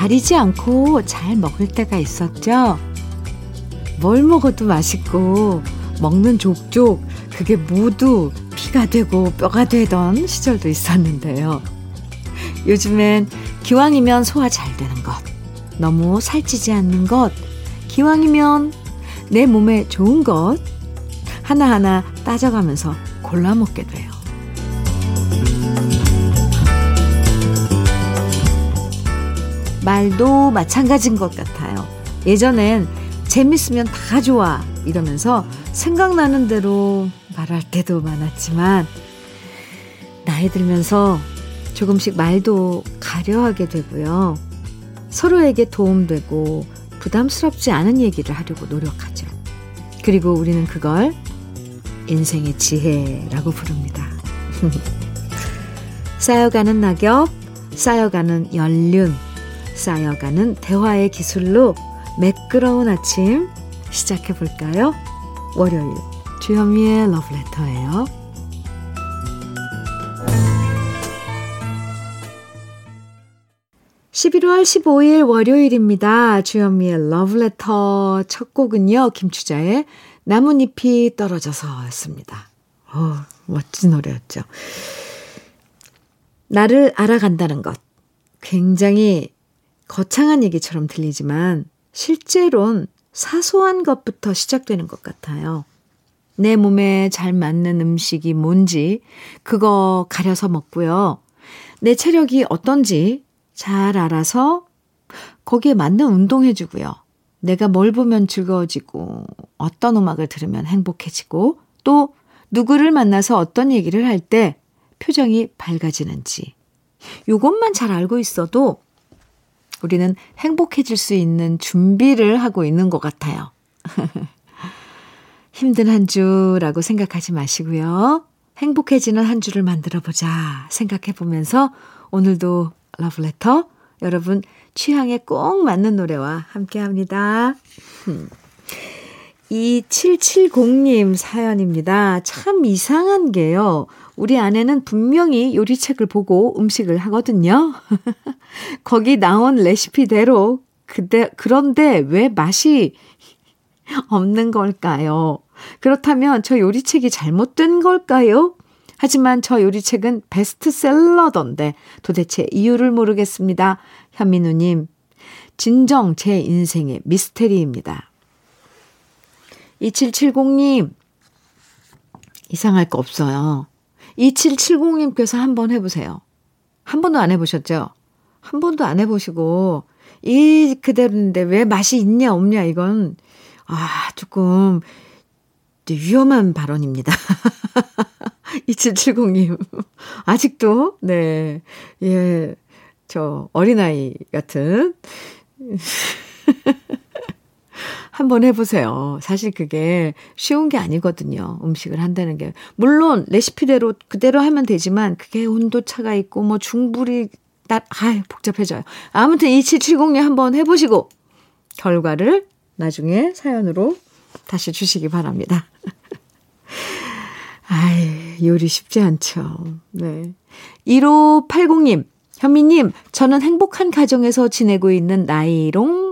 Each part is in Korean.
가리지 않고 잘 먹을 때가 있었죠. 뭘 먹어도 맛있고 먹는 족족 그게 모두 피가 되고 뼈가 되던 시절도 있었는데요. 요즘엔 기왕이면 소화 잘 되는 것, 너무 살찌지 않는 것, 기왕이면 내 몸에 좋은 것 하나하나 따져가면서 골라 먹게 돼요. 말도 마찬가지인 것 같아요. 예전엔 재밌으면 다 좋아 이러면서 생각나는 대로 말할 때도 많았지만 나이 들면서 조금씩 말도 가려하게 되고요. 서로에게 도움되고 부담스럽지 않은 얘기를 하려고 노력하죠. 그리고 우리는 그걸 인생의 지혜라고 부릅니다. 쌓여가는 낙엽, 쌓여가는 연륜, 쌓여가는 대화의 기술로 매끄러운 아침 시작해 볼까요? 월요일 주현미의 러브레터예요. 11월 15일 월요일입니다. 주현미의 러브레터 첫 곡은요. 김추자의 나뭇잎이 떨어져서였습니다. 어, 멋진 노래였죠. 나를 알아간다는 것. 굉장히 거창한 얘기처럼 들리지만 실제론 사소한 것부터 시작되는 것 같아요. 내 몸에 잘 맞는 음식이 뭔지 그거 가려서 먹고요. 내 체력이 어떤지 잘 알아서 거기에 맞는 운동해주고요. 내가 뭘 보면 즐거워지고 어떤 음악을 들으면 행복해지고 또 누구를 만나서 어떤 얘기를 할 때 표정이 밝아지는지 이것만 잘 알고 있어도 우리는 행복해질 수 있는 준비를 하고 있는 것 같아요. 힘든 한 주라고 생각하지 마시고요. 행복해지는 한 주를 만들어 보자 생각해 보면서 오늘도 러브레터 여러분 취향에 꼭 맞는 노래와 함께 합니다. 2770님 사연입니다. 참 이상한 게요. 우리 아내는 분명히 요리책을 보고 음식을 하거든요. 거기 나온 레시피대로 그대, 그런데 왜 맛이 없는 걸까요? 그렇다면 저 요리책이 잘못된 걸까요? 하지만 저 요리책은 베스트셀러던데 도대체 이유를 모르겠습니다. 현민우님, 진정 제 인생의 미스테리입니다. 2770님, 이상할 거 없어요. 2770님께서 한번 해보세요. 한 번도 안 해보셨죠? 한 번도 안 해보시고, 이 그대로인데 왜 맛이 있냐, 없냐, 이건, 아, 조금, 위험한 발언입니다. 2770님. 아직도, 네. 예, 저, 어린아이 같은. 한번 해보세요. 사실 그게 쉬운 게 아니거든요. 음식을 한다는 게. 물론 레시피대로 그대로 하면 되지만 그게 온도 차가 있고 뭐 중불이 딱, 아 복잡해져요. 아무튼 2770님 한번 해보시고 결과를 나중에 사연으로 다시 주시기 바랍니다. 아이, 요리 쉽지 않죠. 네. 1580님, 현미님, 저는 행복한 가정에서 지내고 있는 나이롱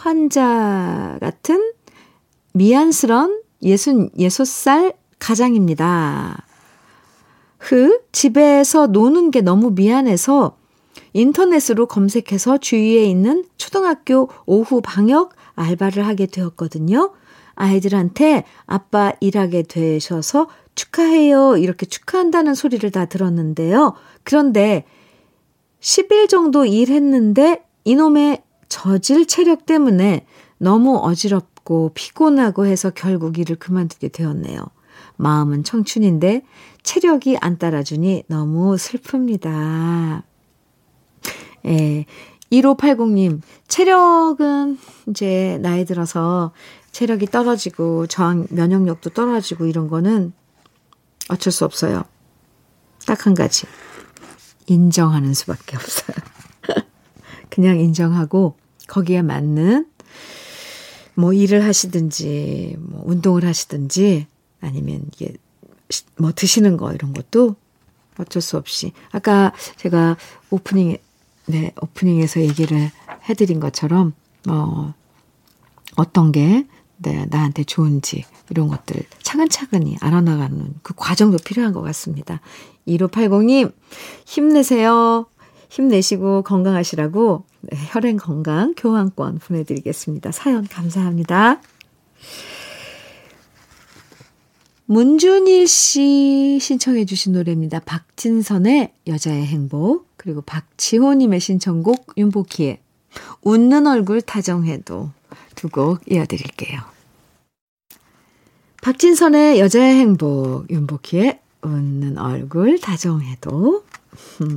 환자 같은 미안스런 66살 가장입니다. 흐, 집에서 노는 게 너무 미안해서 인터넷으로 검색해서 주위에 있는 초등학교 오후 방역 알바를 하게 되었거든요. 아이들한테 아빠 일하게 되셔서 축하해요. 이렇게 축하한다는 소리를 다 들었는데요. 그런데 10일 정도 일했는데 이놈의 저질 체력 때문에 너무 어지럽고 피곤하고 해서 결국 일을 그만두게 되었네요. 마음은 청춘인데 체력이 안 따라주니 너무 슬픕니다. 예. 1580님, 체력은 이제 나이 들어서 체력이 떨어지고 저항 면역력도 떨어지고 이런 거는 어쩔 수 없어요. 딱 한 가지. 인정하는 수밖에 없어요. 그냥 인정하고 거기에 맞는 뭐 일을 하시든지 뭐 운동을 하시든지 아니면 이게 뭐 드시는 거 이런 것도 어쩔 수 없이 아까 제가 오프닝 네, 오프닝에서 얘기를 해드린 것처럼, 어, 어떤 게, 네, 나한테 좋은지, 이런 것들 차근차근히 알아나가는 그 과정도 필요한 것 같습니다. 1580님, 힘내세요. 힘내시고 건강하시라고 네, 혈행 건강 교환권 보내드리겠습니다. 사연 감사합니다. 문준일 씨 신청해 주신 노래입니다. 박진선의 여자의 행복 그리고 박지호님의 신청곡 윤복희의 웃는 얼굴 다정해도 두 곡 이어드릴게요. 박진선의 여자의 행복 윤복희의 웃는 얼굴 다정해도 음,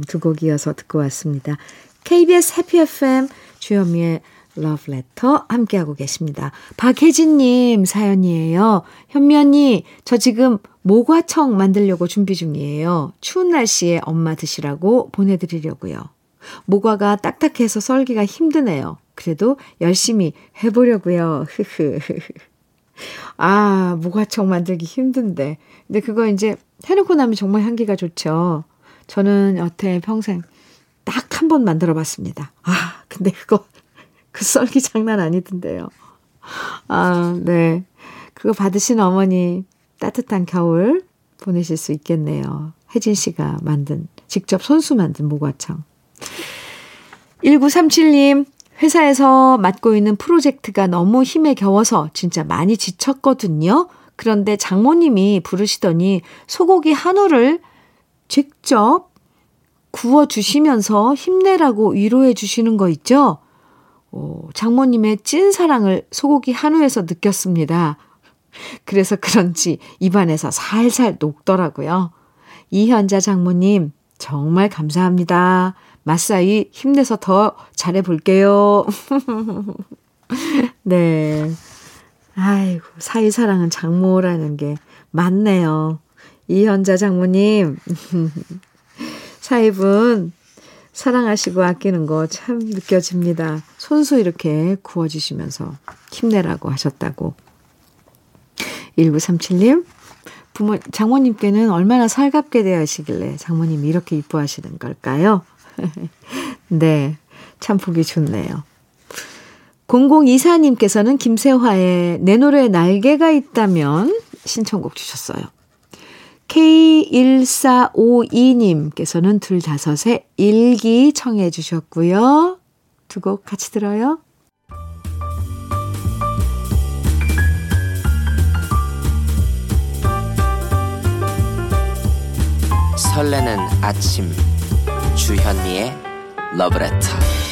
두 곡 이어서 듣고 왔습니다. KBS 해피 FM 주현미의 러브레터 함께하고 계십니다. 박혜진님 사연이에요. 현미 언니, 저 지금 모과청 만들려고 준비 중이에요. 추운 날씨에 엄마 드시라고 보내드리려고요. 모과가 딱딱해서 썰기가 힘드네요. 그래도 열심히 해보려고요. 아, 모과청 만들기 힘든데. 근데 그거 이제 해놓고 나면 정말 향기가 좋죠. 저는 여태 평생 딱 한 번 만들어 봤습니다. 아, 근데 그거 그 썰기 장난 아니던데요. 아, 네. 그거 받으신 어머니 따뜻한 겨울 보내실 수 있겠네요. 혜진 씨가 만든, 직접 손수 만든 모과청. 1937님, 회사에서 맡고 있는 프로젝트가 너무 힘에 겨워서 진짜 많이 지쳤거든요. 그런데 장모님이 부르시더니 소고기 한우를 직접 구워주시면서 힘내라고 위로해 주시는 거 있죠? 오, 장모님의 찐 사랑을 소고기 한우에서 느꼈습니다. 그래서 그런지 입안에서 살살 녹더라고요. 이현자 장모님, 정말 감사합니다. 마사이 힘내서 더 잘해볼게요. 네. 아이고, 사이사랑은 장모라는 게 맞네요. 이현자 장모님, 사입은 사랑하시고 아끼는 거 참 느껴집니다. 손수 이렇게 구워주시면서 힘내라고 하셨다고. 1937님, 부모, 장모님께는 얼마나 살갑게 대하시길래 장모님이 이렇게 이뻐하시는 걸까요? 네, 참 보기 좋네요. 0024님께서는 김세화의 내 노래에 날개가 있다면 신청곡 주셨어요. K1452님께서는 둘 다섯의 일기 청해 주셨고요. 두 곡 같이 들어요. 설레는 아침 주현미의 러브레터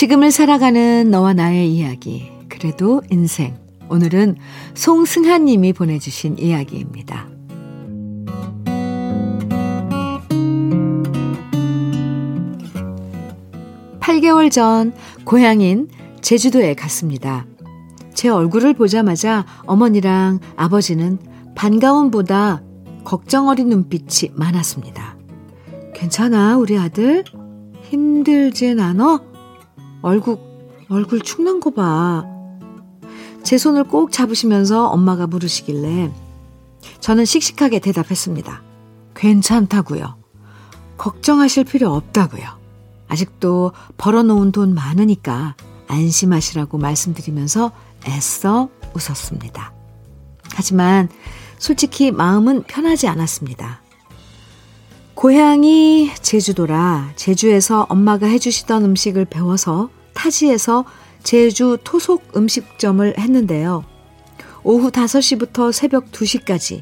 지금을 살아가는 너와 나의 이야기. 그래도 인생. 오늘은 송승한 님이 보내주신 이야기입니다. 8개월 전 고향인 제주도에 갔습니다. 제 얼굴을 보자마자 어머니랑 아버지는 반가움보다 걱정 어린 눈빛이 많았습니다. 괜찮아, 우리 아들? 힘들진 않아? 얼굴, 얼굴 축난 거 봐. 제 손을 꼭 잡으시면서 엄마가 물으시길래 저는 씩씩하게 대답했습니다. 괜찮다고요. 걱정하실 필요 없다고요. 아직도 벌어놓은 돈 많으니까 안심하시라고 말씀드리면서 애써 웃었습니다. 하지만 솔직히 마음은 편하지 않았습니다. 고향이 제주도라 제주에서 엄마가 해주시던 음식을 배워서 타지에서 제주 토속 음식점을 했는데요. 오후 5시부터 새벽 2시까지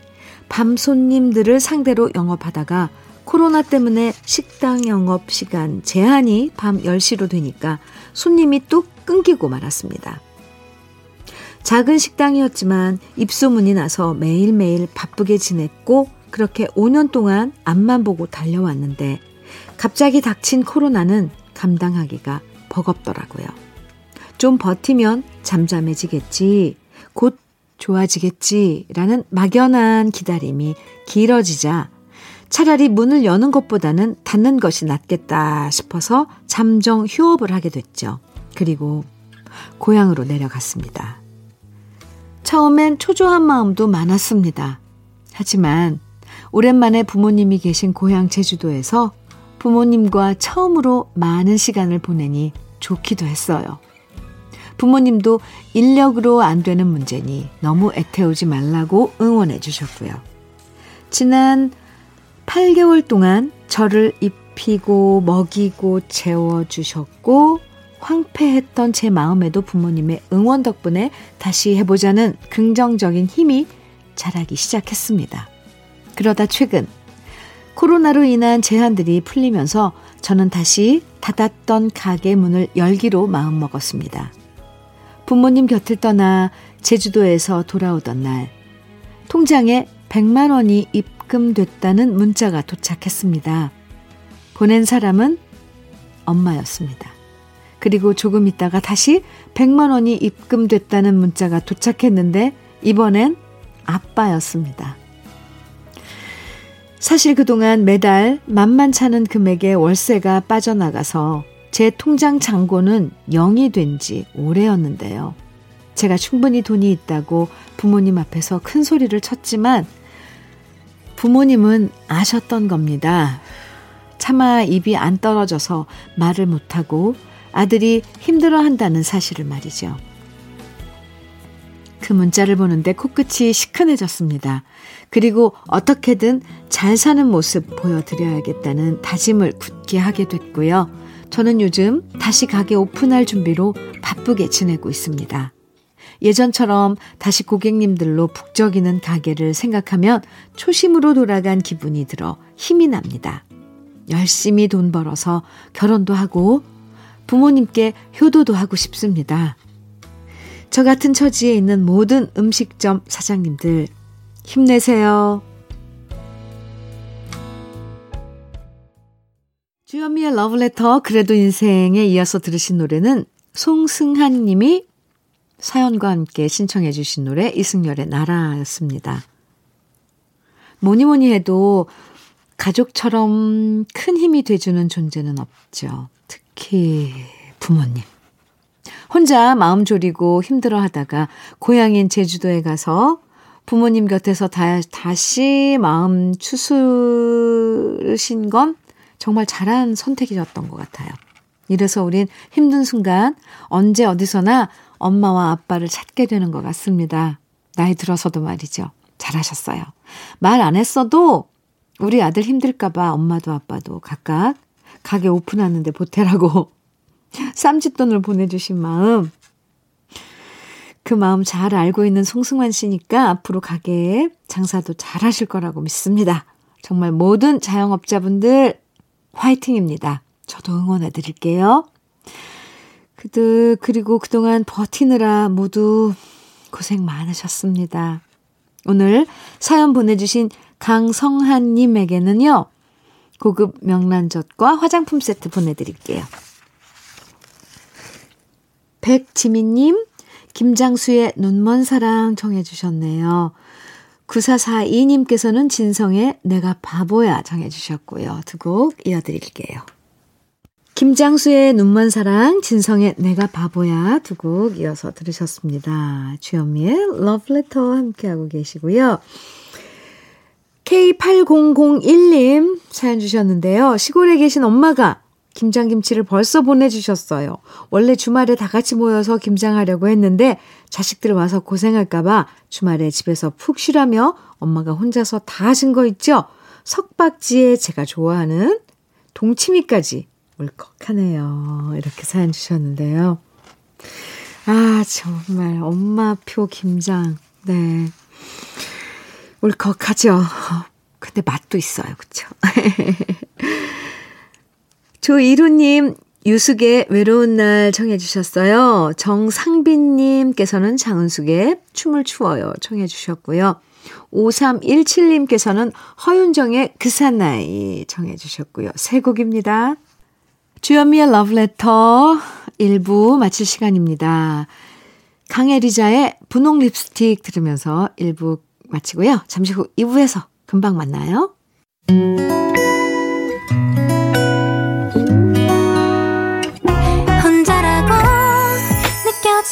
밤 손님들을 상대로 영업하다가 코로나 때문에 식당 영업 시간 제한이 밤 10시로 되니까 손님이 뚝 끊기고 말았습니다. 작은 식당이었지만 입소문이 나서 매일매일 바쁘게 지냈고 그렇게 5년 동안 앞만 보고 달려왔는데 갑자기 닥친 코로나는 감당하기가 버겁더라고요. 좀 버티면 잠잠해지겠지, 곧 좋아지겠지라는 막연한 기다림이 길어지자 차라리 문을 여는 것보다는 닫는 것이 낫겠다 싶어서 잠정 휴업을 하게 됐죠. 그리고 고향으로 내려갔습니다. 처음엔 초조한 마음도 많았습니다. 하지만 오랜만에 부모님이 계신 고향 제주도에서 부모님과 처음으로 많은 시간을 보내니 좋기도 했어요. 부모님도 인력으로 안 되는 문제니 너무 애태우지 말라고 응원해 주셨고요. 지난 8개월 동안 저를 입히고 먹이고 재워주셨고 황폐했던 제 마음에도 부모님의 응원 덕분에 다시 해보자는 긍정적인 힘이 자라기 시작했습니다. 그러다 최근 코로나로 인한 제한들이 풀리면서 저는 다시 닫았던 가게 문을 열기로 마음먹었습니다. 부모님 곁을 떠나 제주도에서 돌아오던 날 통장에 100만 원이 입금됐다는 문자가 도착했습니다. 보낸 사람은 엄마였습니다. 그리고 조금 있다가 다시 100만 원이 입금됐다는 문자가 도착했는데 이번엔 아빠였습니다. 사실 그동안 매달 만만찮은 금액의 월세가 빠져나가서 제 통장 잔고는 0이 된 지 오래였는데요. 제가 충분히 돈이 있다고 부모님 앞에서 큰 소리를 쳤지만 부모님은 아셨던 겁니다. 차마 입이 안 떨어져서 말을 못하고 아들이 힘들어 한다는 사실을 말이죠. 그 문자를 보는데 코끝이 시큰해졌습니다. 그리고 어떻게든 잘 사는 모습 보여드려야겠다는 다짐을 굳게 하게 됐고요. 저는 요즘 다시 가게 오픈할 준비로 바쁘게 지내고 있습니다. 예전처럼 다시 고객님들로 북적이는 가게를 생각하면 초심으로 돌아간 기분이 들어 힘이 납니다. 열심히 돈 벌어서 결혼도 하고 부모님께 효도도 하고 싶습니다. 저 같은 처지에 있는 모든 음식점 사장님들 힘내세요. 주현미의 러브레터 그래도 인생에 이어서 들으신 노래는 송승한 님이 사연과 함께 신청해 주신 노래 이승열의 나라였습니다. 뭐니 뭐니 해도 가족처럼 큰 힘이 돼주는 존재는 없죠. 특히 부모님. 혼자 마음 졸이고 힘들어 하다가 고향인 제주도에 가서 부모님 곁에서 다, 다시 마음 추스르신 건 정말 잘한 선택이었던 것 같아요. 이래서 우린 힘든 순간 언제 어디서나 엄마와 아빠를 찾게 되는 것 같습니다. 나이 들어서도 말이죠. 잘하셨어요. 말 안 했어도 우리 아들 힘들까봐 엄마도 아빠도 각각 가게 오픈하는데 보태라고 쌈짓돈을 보내주신 마음. 그 마음 잘 알고 있는 송승환 씨니까 앞으로 가게에 장사도 잘 하실 거라고 믿습니다. 정말 모든 자영업자분들 화이팅입니다. 저도 응원해 드릴게요. 그드, 그리고 그동안 버티느라 모두 고생 많으셨습니다. 오늘 사연 보내주신 강성한님에게는요, 고급 명란젓과 화장품 세트 보내드릴게요. 백지민님, 김장수의 눈먼 사랑 정해주셨네요. 9442님께서는 진성의 내가 바보야 정해주셨고요. 두 곡 이어드릴게요. 김장수의 눈먼 사랑, 진성의 내가 바보야 두 곡 이어서 들으셨습니다. 주현미의 러브레터 함께하고 계시고요. K8001님 사연 주셨는데요. 시골에 계신 엄마가 김장김치를 벌써 보내주셨어요. 원래 주말에 다 같이 모여서 김장하려고 했는데 자식들 와서 고생할까봐 주말에 집에서 푹 쉬라며 엄마가 혼자서 다 하신 거 있죠? 석박지에 제가 좋아하는 동치미까지 울컥하네요. 이렇게 사연 주셨는데요. 아, 정말 엄마표 김장. 네. 울컥하죠. 근데 맛도 있어요. 그쵸? 조이루님, 유숙의 외로운 날 청해주셨어요. 정상빈님께서는 장은숙의 춤을 추어요 청해주셨고요. 5317님께서는 허윤정의 그 사나이 청해주셨고요. 세 곡입니다. 주현미의 러브레터 1부 마칠 시간입니다. 강혜리자의 분홍 립스틱 들으면서 1부 마치고요. 잠시 후 2부에서 금방 만나요.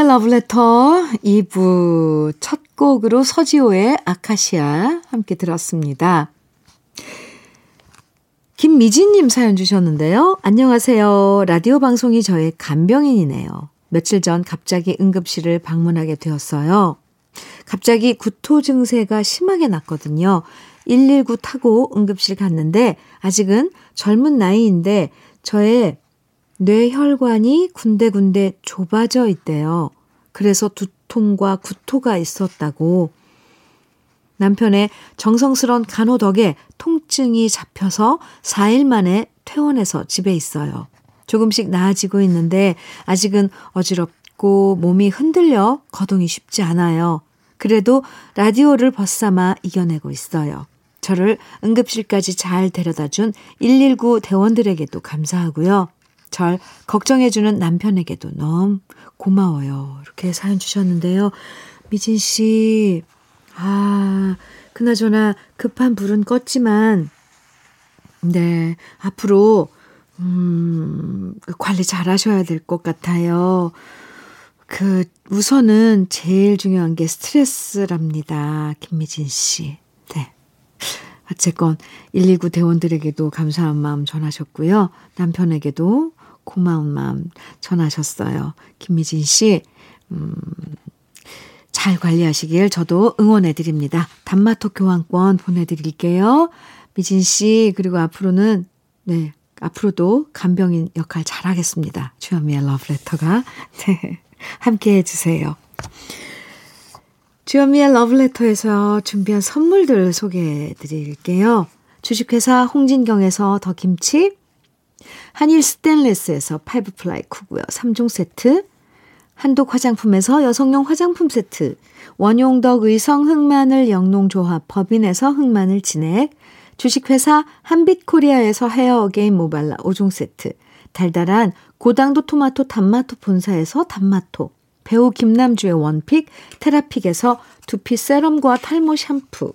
Love Letter 2부 첫 곡으로 서지호의 아카시아 함께 들었습니다. 김미진님 사연 주셨는데요. 안녕하세요. 라디오 방송이 저의 간병인이네요. 며칠 전 갑자기 응급실을 방문하게 되었어요. 갑자기 구토 증세가 심하게 났거든요. 119 타고 응급실 갔는데 아직은 젊은 나이인데 저의 뇌혈관이 군데군데 좁아져 있대요. 그래서 두통과 구토가 있었다고. 남편의 정성스런 간호 덕에 통증이 잡혀서 4일 만에 퇴원해서 집에 있어요. 조금씩 나아지고 있는데 아직은 어지럽고 몸이 흔들려 거동이 쉽지 않아요. 그래도 라디오를 벗삼아 이겨내고 있어요. 저를 응급실까지 잘 데려다 준 119 대원들에게도 감사하고요. 절 걱정해주는 남편에게도 너무 고마워요. 이렇게 사연 주셨는데요. 미진 씨, 아, 그나저나 급한 불은 껐지만, 네, 앞으로, 음, 관리 잘 하셔야 될 것 같아요. 그, 우선은 제일 중요한 게 스트레스랍니다. 김미진 씨. 네. 어쨌건 119 대원들에게도 감사한 마음 전하셨고요. 남편에게도 고마운 마음 전하셨어요. 김미진 씨, 음, 잘 관리하시길 저도 응원해 드립니다. 단마토 교환권 보내드릴게요. 미진 씨, 그리고 앞으로는, 네, 앞으로도 간병인 역할 잘하겠습니다. 주현미의 러브레터가. 네. 함께 해주세요. 주현미의 러브레터에서 준비한 선물들 소개해 드릴게요. 주식회사 홍진경에서 더 김치, 한일 스텐레스에서 five ply cookware 3종 세트, 한독 화장품에서 여성용 화장품 세트, 원용덕 의성 흑마늘 영농조합 법인에서 흑마늘 진액, 주식회사 한빛코리아에서 헤어 어게인 모발라 5종 세트, 달달한 고당도 토마토 단마토 본사에서 단마토, 배우 김남주의 one pick, 테라픽에서 두피 세럼과 탈모 샴푸,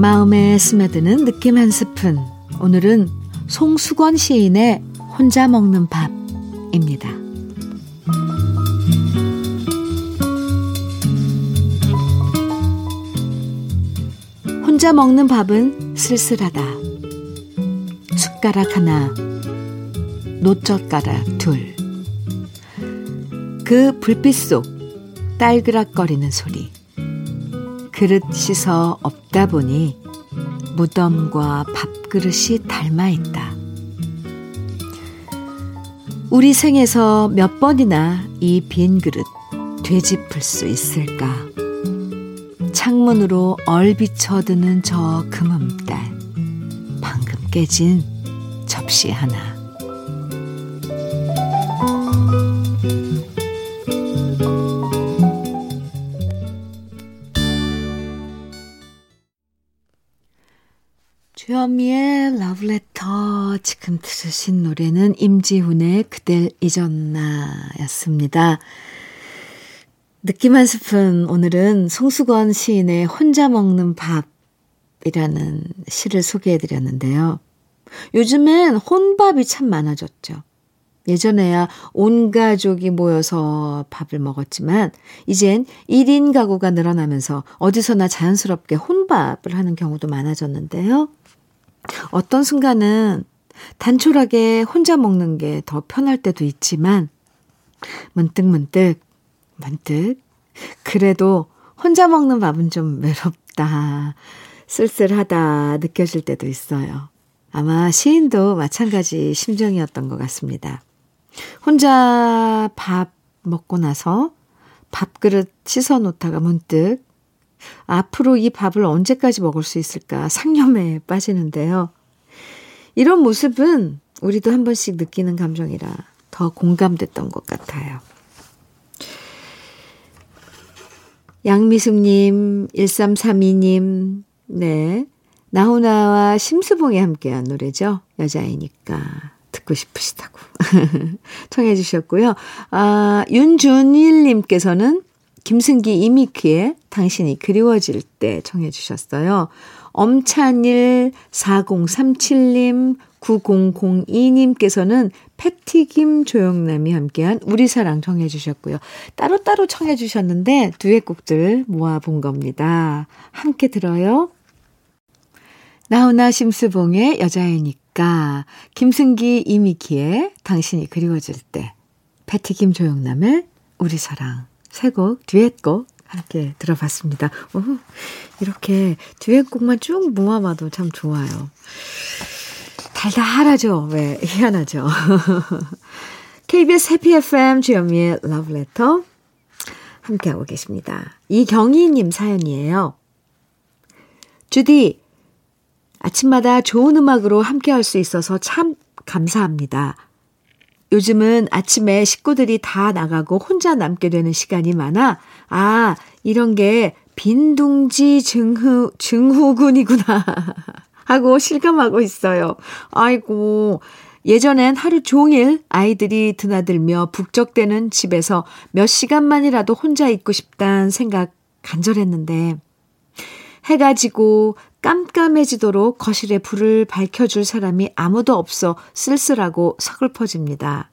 마음에 스며드는 느낌 한 스푼. 오늘은 송수건 시인의 혼자 먹는 밥입니다. 혼자 먹는 밥은 쓸쓸하다. 숟가락 하나, 노젓가락 둘. 그 불빛 속 딸그락거리는 소리. 그릇 씻어 없다 보니 무덤과 밥그릇이 닮아 있다. 우리 생에서 몇 번이나 이 빈 그릇 되짚을 수 있을까? 창문으로 얼비쳐드는 저 금음달, 방금 깨진 접시 하나. 주현미의 러브레터 지금 들으신 노래는 임지훈의 그댈 잊었나 였습니다. 느낌 한 스푼 오늘은 송수건 시인의 혼자 먹는 밥 혼밥이라는 시를 소개해 드렸는데요. 요즘엔 혼밥이 참 많아졌죠. 예전에야 온 가족이 모여서 밥을 먹었지만 이젠 1인 가구가 늘어나면서 어디서나 자연스럽게 혼밥을 하는 경우도 많아졌는데요. 어떤 순간은 단촐하게 혼자 먹는 게 더 편할 때도 있지만 문득 문득 문득 그래도 혼자 먹는 밥은 좀 외롭다, 쓸쓸하다 느껴질 때도 있어요. 아마 시인도 마찬가지 심정이었던 것 같습니다. 혼자 밥 먹고 나서 밥그릇 씻어 놓다가 문득 앞으로 이 밥을 언제까지 먹을 수 있을까 상념에 빠지는데요. 이런 모습은 우리도 한 번씩 느끼는 감정이라 더 공감됐던 것 같아요. 양미숙님, 1332님, 네. 나훈아와 심수봉이 함께한 노래죠. 여자이니까. 듣고 싶으시다고. 청해 주셨고요. 아, 윤준일님께서는 김승기 이미키의 당신이 그리워질 때 청해 주셨어요. 엄찬일 4037님, 9002님께서는 패티김 조영남이 함께한 우리 사랑 청해 주셨고요. 따로따로 청해 주셨는데 두엣곡들 모아본 겁니다. 함께 들어요. 나훈아 심수봉의 여자애니까, 김승기 이미키의 당신이 그리워질 때, 패티김 조영남의 우리 사랑 세곡 듀엣곡 함께 들어봤습니다. 오, 이렇게 듀엣곡만 쭉 모아봐도 참 좋아요. 달달하죠? 왜? 희한하죠? KBS 해피 FM 주현미의 러브레터 함께하고 계십니다. 이경희님 사연이에요. 주디, 아침마다 좋은 음악으로 함께할 수 있어서 참 감사합니다. 요즘은 아침에 식구들이 다 나가고 혼자 남게 되는 시간이 많아, 아, 이런 게 빈둥지 증후, 증후군이구나. 하고 실감하고 있어요. 아이고, 예전엔 하루 종일 아이들이 드나들며 북적대는 집에서 몇 시간만이라도 혼자 있고 싶단 생각 간절했는데, 해가 지고 깜깜해지도록 거실에 불을 밝혀줄 사람이 아무도 없어 쓸쓸하고 서글퍼집니다.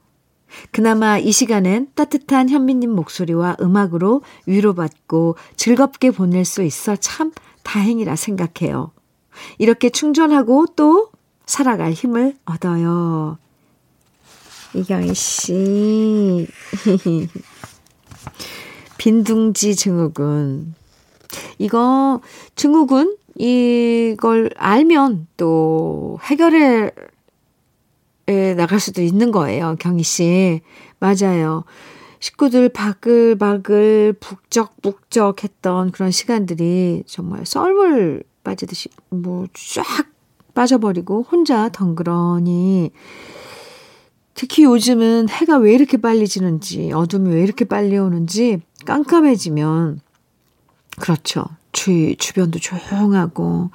그나마 이 시간엔 따뜻한 현미님 목소리와 음악으로 위로받고 즐겁게 보낼 수 있어 참 다행이라 생각해요. 이렇게 충전하고 또 살아갈 힘을 얻어요. 이경희 씨. 빈둥지 증후군. 이거 증후군 이걸 알면 또 해결해 나갈 수도 있는 거예요. 경희 씨. 맞아요. 식구들 바글바글 북적북적 했던 그런 시간들이 정말 썰물 빠지듯이 뭐 쫙 빠져버리고 혼자 덩그러니 특히 요즘은 해가 왜 이렇게 빨리 지는지 어둠이 왜 이렇게 빨리 오는지 깜깜해지면 그렇죠. 주위, 주변도 조용하고,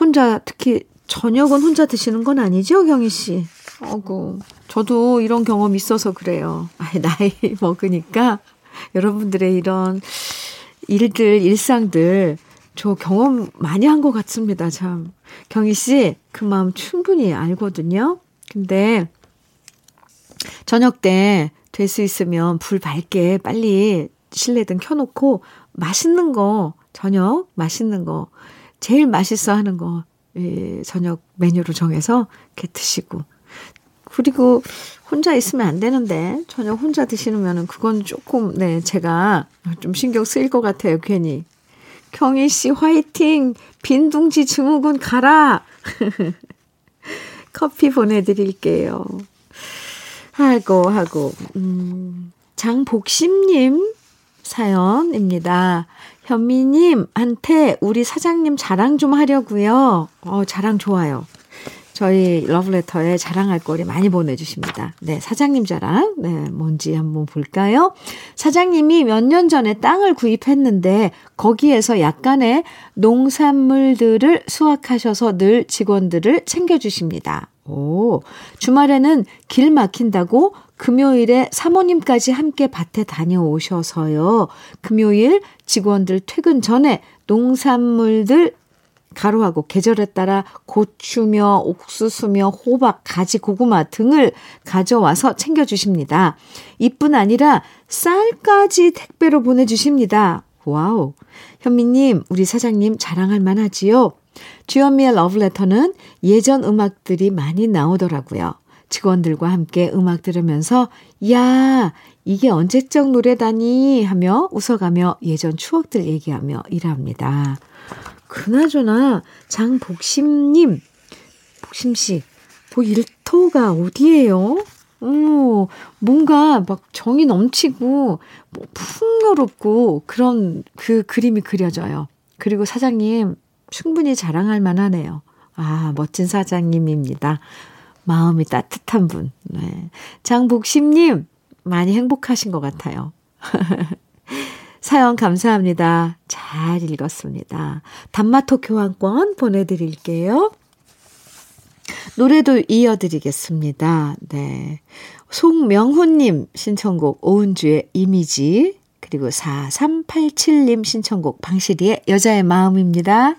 혼자, 특히 저녁은 혼자 드시는 건 아니죠, 경희 씨? 어구, 저도 이런 경험 있어서 그래요. 아, 나이 먹으니까 여러분들의 이런 일들, 일상들, 저 경험 많이 한 것 같습니다, 참. 경희 씨, 그 마음 충분히 알거든요. 근데, 저녁 때 될 수 있으면 불 밝게 빨리 실내등 켜놓고 맛있는 거, 저녁 맛있는 거, 제일 맛있어 하는 거, 예, 저녁 메뉴로 정해서 이렇게 드시고. 그리고 혼자 있으면 안 되는데, 저녁 혼자 드시면은 그건 조금, 네, 제가 좀 신경 쓰일 것 같아요, 괜히. 경희 씨 화이팅! 빈둥지 증후군 가라! 커피 보내드릴게요. 하고, 하고, 음, 장복심님 사연입니다. 현미님한테 우리 사장님 자랑 좀 하려고요. 어, 자랑 좋아요. 저희 러브레터에 자랑할 거리 많이 보내주십니다. 네, 사장님 자랑. 네, 뭔지 한번 볼까요? 사장님이 몇 년 전에 땅을 구입했는데 거기에서 약간의 농산물들을 수확하셔서 늘 직원들을 챙겨주십니다. 오, 주말에는 길 막힌다고 금요일에 사모님까지 함께 밭에 다녀오셔서요. 금요일 직원들 퇴근 전에 농산물들 가루하고 계절에 따라 고추며 옥수수며 호박, 가지, 고구마 등을 가져와서 챙겨주십니다. 이뿐 아니라 쌀까지 택배로 보내주십니다. 와우. 현미님, 우리 사장님 자랑할 만하지요? 주현미의 러브레터는 예전 음악들이 많이 나오더라고요. 직원들과 함께 음악 들으면서, 야, 이게 언제적 노래다니 하며 웃어가며 예전 추억들 얘기하며 일합니다. 그나저나 장복심님, 복심씨, 뭐 일터가 어디예요? 어, 뭔가 막 정이 넘치고 뭐 풍요롭고 그런 그 그림이 그려져요. 그리고 사장님 충분히 자랑할 만하네요. 아, 멋진 사장님입니다. 마음이 따뜻한 분. 네. 장복심님, 많이 행복하신 것 같아요. 사연 감사합니다. 잘 읽었습니다. 단마토 교환권 보내드릴게요. 노래도 이어드리겠습니다. 네. 송명훈님 신청곡 오은주의 이미지 그리고 4387님 신청곡 방시리의 여자의 마음입니다.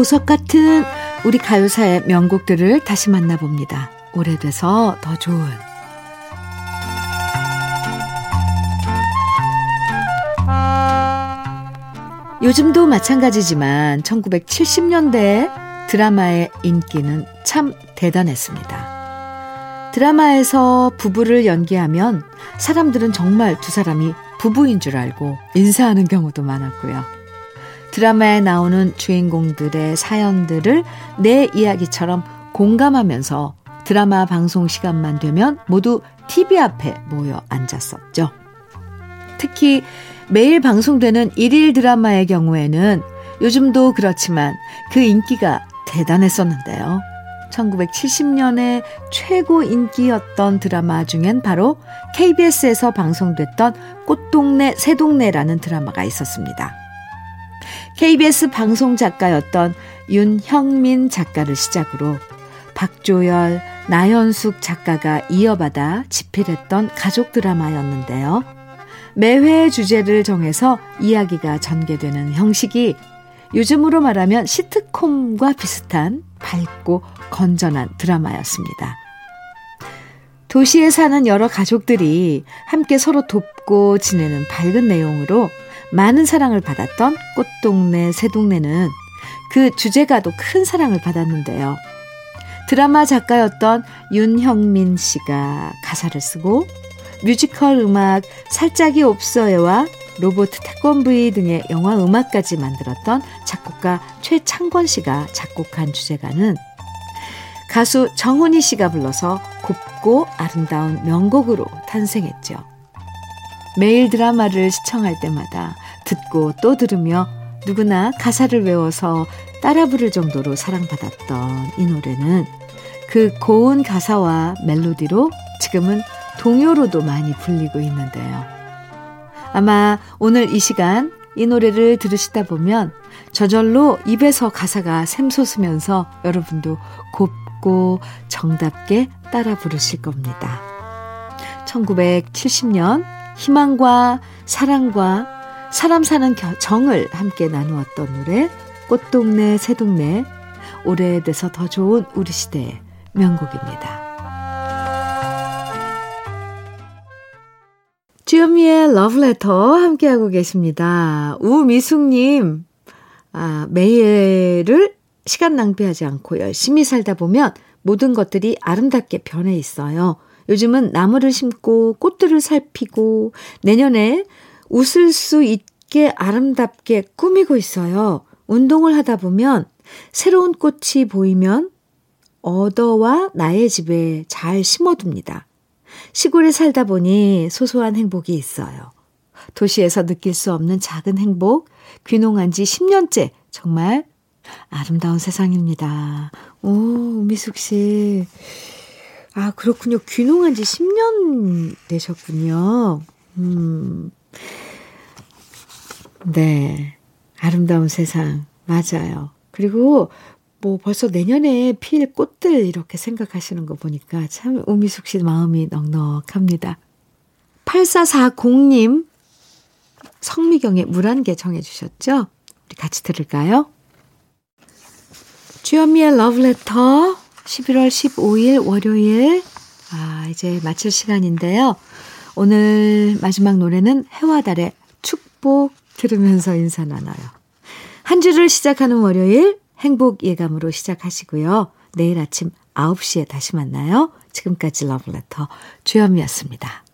보석 같은 우리 가요사의 명곡들을 다시 만나봅니다. 오래돼서 더 좋은 요즘도 마찬가지지만 1970년대 드라마의 인기는 참 대단했습니다. 드라마에서 부부를 연기하면 사람들은 정말 두 사람이 부부인 줄 알고 인사하는 경우도 많았고요. 드라마에 나오는 주인공들의 사연들을 내 이야기처럼 공감하면서 드라마 방송 시간만 되면 모두 TV 앞에 모여 앉았었죠. 특히 매일 방송되는 일일 드라마의 경우에는 요즘도 그렇지만 그 인기가 대단했었는데요. 1970년에 최고 인기였던 드라마 중엔 바로 KBS에서 방송됐던 꽃동네 새동네라는 드라마가 있었습니다. KBS 방송 작가였던 윤형민 작가를 시작으로 박조열, 나연숙 작가가 이어받아 집필했던 가족 드라마였는데요. 매회 주제를 정해서 이야기가 전개되는 형식이 요즘으로 말하면 시트콤과 비슷한 밝고 건전한 드라마였습니다. 도시에 사는 여러 가족들이 함께 서로 돕고 지내는 밝은 내용으로 많은 사랑을 받았던 꽃동네 새동네는 그 주제가도 큰 사랑을 받았는데요. 드라마 작가였던 윤혁민 씨가 가사를 쓰고 뮤지컬 음악 살짜기 옵서예와 로봇 태권브이 등의 영화 음악까지 만들었던 작곡가 최창권 씨가 작곡한 주제가는 가수 정훈이 씨가 불러서 곱고 아름다운 명곡으로 탄생했죠. 매일 드라마를 시청할 때마다 듣고 또 들으며 누구나 가사를 외워서 따라 부를 정도로 사랑받았던 이 노래는 그 고운 가사와 멜로디로 지금은 동요로도 많이 불리고 있는데요. 아마 오늘 이 시간 이 노래를 들으시다 보면 저절로 입에서 가사가 샘솟으면서 여러분도 곱고 정답게 따라 부르실 겁니다. 1970년 희망과 사랑과 사람 사는 정을 함께 나누었던 노래 꽃동네 새동네 오래돼서 더 좋은 우리 시대의 명곡입니다. 주현미의 러브레터 함께하고 계십니다. 우미숙님, 아, 매일을 시간 낭비하지 않고 열심히 살다 보면 모든 것들이 아름답게 변해 있어요. 요즘은 나무를 심고 꽃들을 살피고 내년에 웃을 수 있게 아름답게 꾸미고 있어요. 운동을 하다 보면 새로운 꽃이 보이면 얻어와 나의 집에 잘 심어둡니다. 시골에 살다 보니 소소한 행복이 있어요. 도시에서 느낄 수 없는 작은 행복, 귀농한 지 10년째 정말 아름다운 세상입니다. 오, 미숙 씨. 아, 그렇군요. 귀농한 지 10년 되셨군요. 음. 네. 아름다운 세상. 맞아요. 그리고 뭐 벌써 내년에 필 꽃들 이렇게 생각하시는 거 보니까 참 우미숙 씨 마음이 넉넉합니다. 8440님 성미경의 물한개 정해 주셨죠? 우리 같이 들을까요? 주현미의 러브레터 11월 15일 월요일 아 이제 마칠 시간인데요. 오늘 마지막 노래는 해와 달의 축복 들으면서 인사 나눠요. 한 주를 시작하는 월요일 행복 예감으로 시작하시고요. 내일 아침 9시에 다시 만나요. 지금까지 러브레터 주현미였습니다.